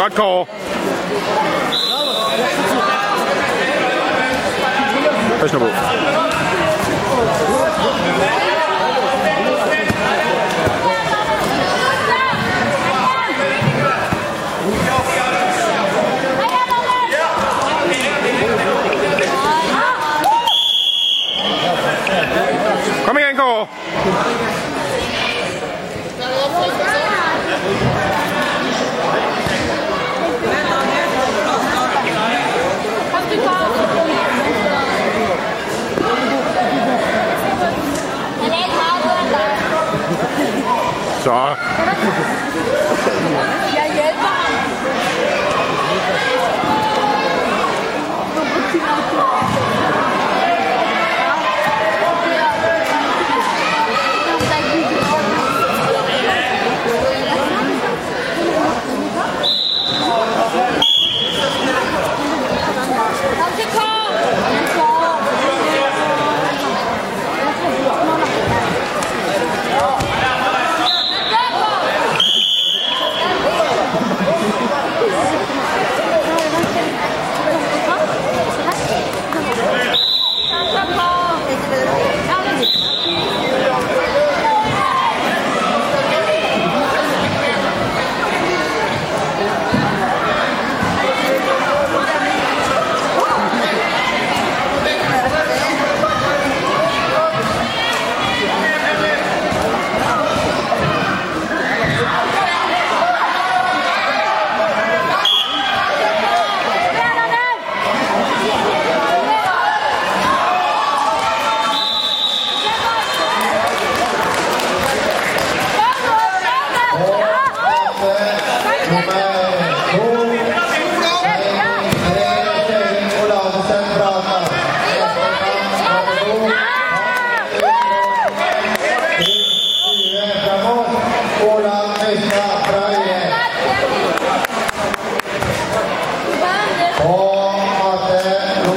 Godt, Kåre. Pas nu på. Kom igen, Kåre. 啥？我们